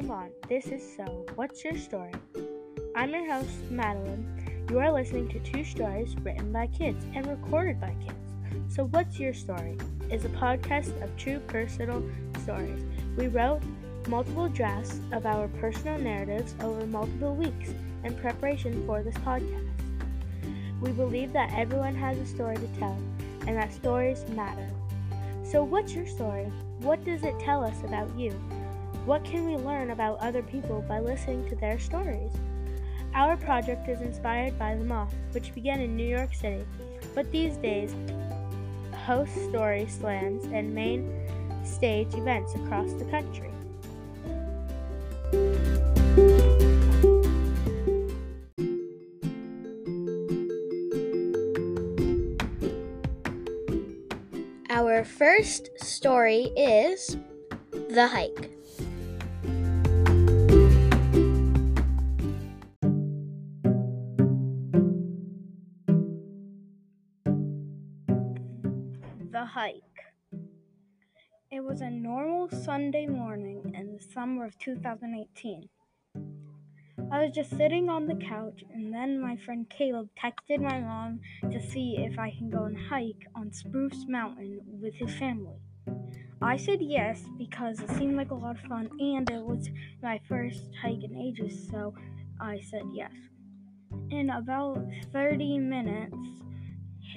Vermont. This is So. What's your story? I'm your host, Madeline. You are listening to two stories written by kids and recorded by kids. So, What's Your Story is a podcast of true personal stories. We wrote multiple drafts of our personal narratives over multiple weeks in preparation for this podcast. We believe that everyone has a story to tell and that stories matter. So, what's your story? What does it tell us about you? What can we learn about other people by listening to their stories? Our project is inspired by The Moth, which began in New York City, but these days hosts story slams and main stage events across the country. Our first story is The Hike. Hike. It was a normal Sunday morning in the summer of 2018. I was just sitting on the couch, and then my friend Caleb texted my mom to see if I can go and hike on Spruce Mountain with his family. I said yes because it seemed like a lot of fun and it was my first hike in ages, so I said yes. In about 30 minutes,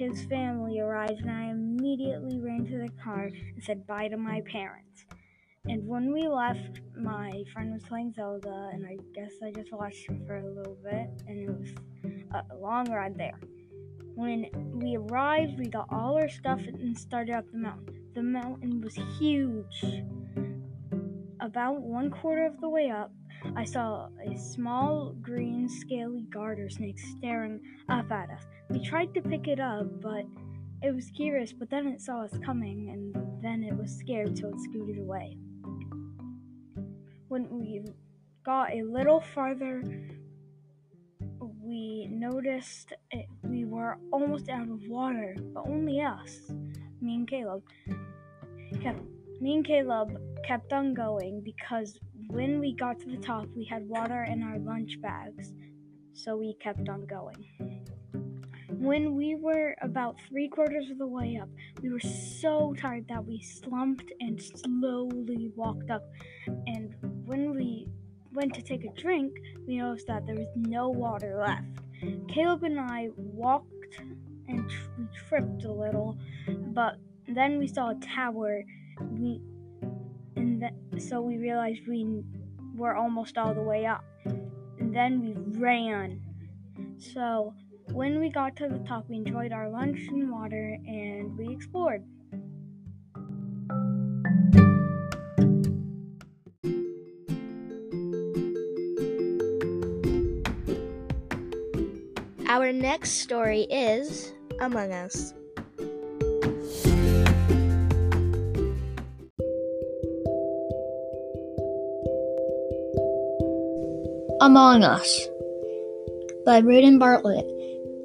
his family arrived, and I immediately ran to the car and said bye to my parents. And when we left, my friend was playing Zelda, and I guess I just watched him for a little bit, and it was a long ride there. When we arrived, we got all our stuff and started up the mountain. The mountain was huge. About one quarter of the way up, I saw a small green scaly garter snake staring up at us. We tried to pick it up, but it was curious, but then it saw us coming, and then it was scared, so it scooted away. When we got a little farther, we noticed it, we were almost out of water, but only us, me and Caleb. Kept, me and Caleb kept on going because when we got to the top, we had water in our lunch bags, so we kept on going. When we were about three quarters of the way up, we were so tired that we slumped and slowly walked up. And when we went to take a drink, we noticed that there was no water left. Caleb and I walked and we tripped a little, but then we saw a tower. We th- so we realized we were almost all the way up. And then we ran. So when we got to the top, we enjoyed our lunch and water and we explored. Our next story is Among Us. Among Us by Braden Bartlett.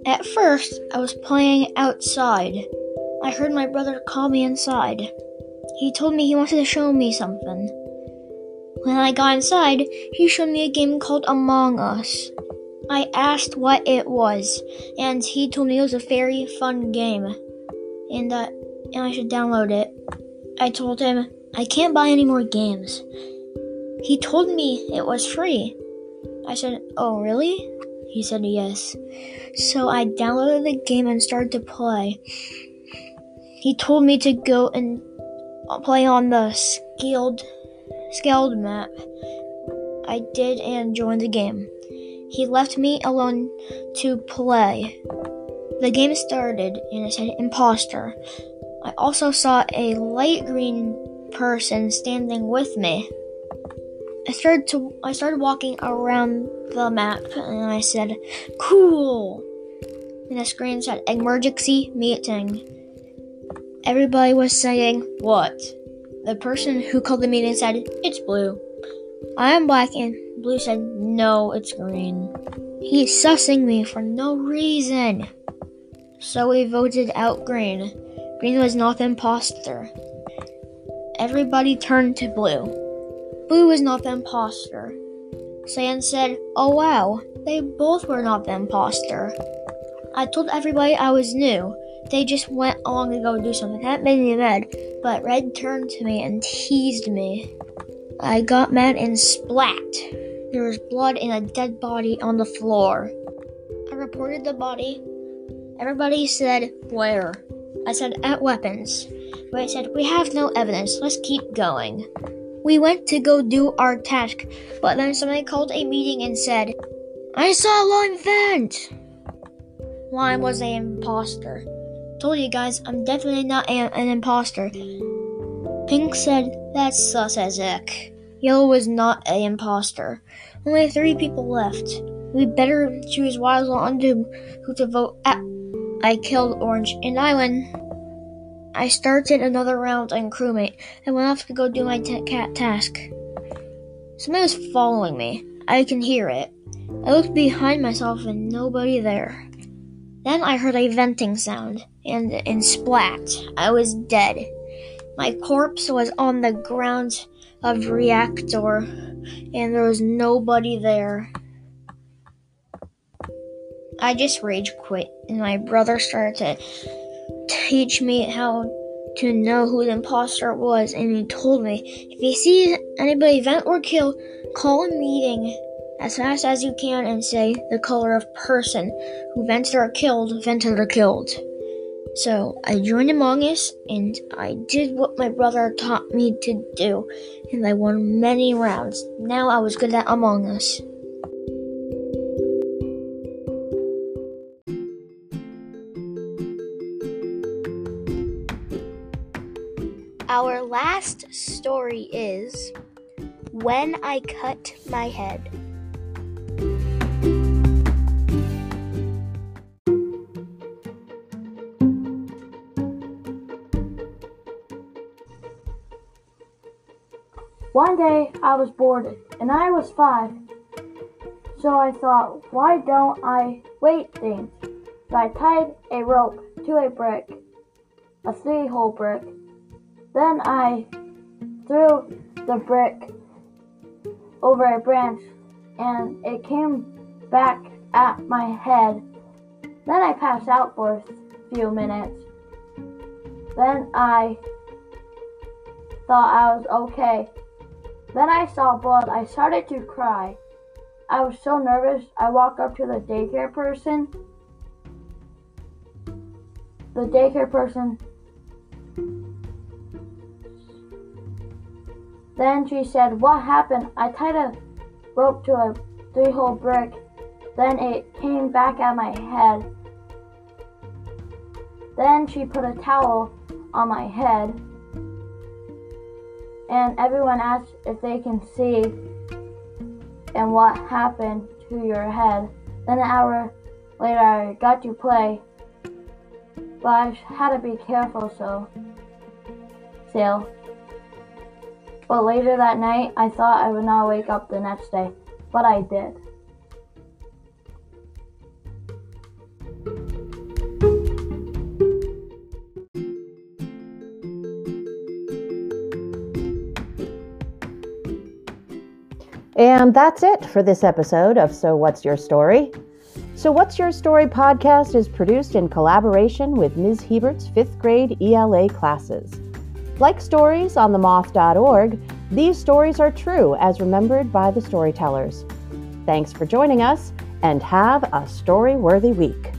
At first, I was playing outside. I heard my brother call me inside. He told me he wanted to show me something. When I got inside, he showed me a game called Among Us. I asked what it was, and he told me it was a very fun game, and that and I should download it. I told him I can't buy any more games. He told me it was free. I said, "Oh, really?" He said, "Yes." So I downloaded the game and started to play. He told me to go and play on the Skeld Skeld map. I did and joined the game. He left me alone to play. The game started and it said imposter. I also saw a light green person standing with me. I started to I started walking around the map and I said, "Cool." And the screen said emergency meeting. Everybody was saying, "What?" The person who called the meeting said, "It's blue." I am black and Blue said, No, it's green. He's sussing me for no reason. So we voted out Green. Green was not the imposter. Everybody turned to Blue. Boo was not the imposter. Cyan said, Oh wow, they both were not the imposter. I told everybody I was new. They just went along to go do something. That made me mad, but Red turned to me and teased me. I got mad and splat. There was blood and a dead body on the floor. I reported the body. Everybody said, Where? I said, At weapons. Red said, We have no evidence. Let's keep going. We went to go do our task, but then somebody called a meeting and said, I saw Lime vent! Lime was an imposter. Told you guys, I'm definitely not a- an imposter. Pink said, That's sus as heck. Yellow was not an imposter. Only three people left. We better choose wisely on who to vote at. I killed Orange and I win. I started another round on crewmate and went off to go do my t- cat task. Somebody was following me. I can hear it. I looked behind myself and nobody there. Then I heard a venting sound and and splat. I was dead. My corpse was on the ground of reactor and there was nobody there. I just rage quit and my brother started to teach me how to know who the imposter was and he told me if you see anybody vent or kill, call a meeting as fast as you can and say the color of person who vented or killed, vented or killed. So I joined Among Us and I did what my brother taught me to do, and I won many rounds. Now I was good at Among Us. Our last story is When I Cut My Head. One day I was bored and I was five. So I thought, why don't I weight things? So I tied a rope to a brick, a three hole brick. Then I threw the brick over a branch and it came back at my head. Then I passed out for a few minutes. Then I thought I was okay. Then I saw blood. I started to cry. I was so nervous. I walked up to the daycare person. The daycare person. Then she said, What happened? I tied a rope to a three hole brick. Then it came back at my head. Then she put a towel on my head and everyone asked if they can see and what happened to your head. Then an hour later, I got to play, but I had to be careful, so still. But later that night, I thought I would not wake up the next day, but I did. And that's it for this episode of So What's Your Story? So What's Your Story podcast is produced in collaboration with Ms. Hiebert's fifth grade ELA classes. Like stories on themoth.org, these stories are true as remembered by the storytellers. Thanks for joining us and have a story worthy week.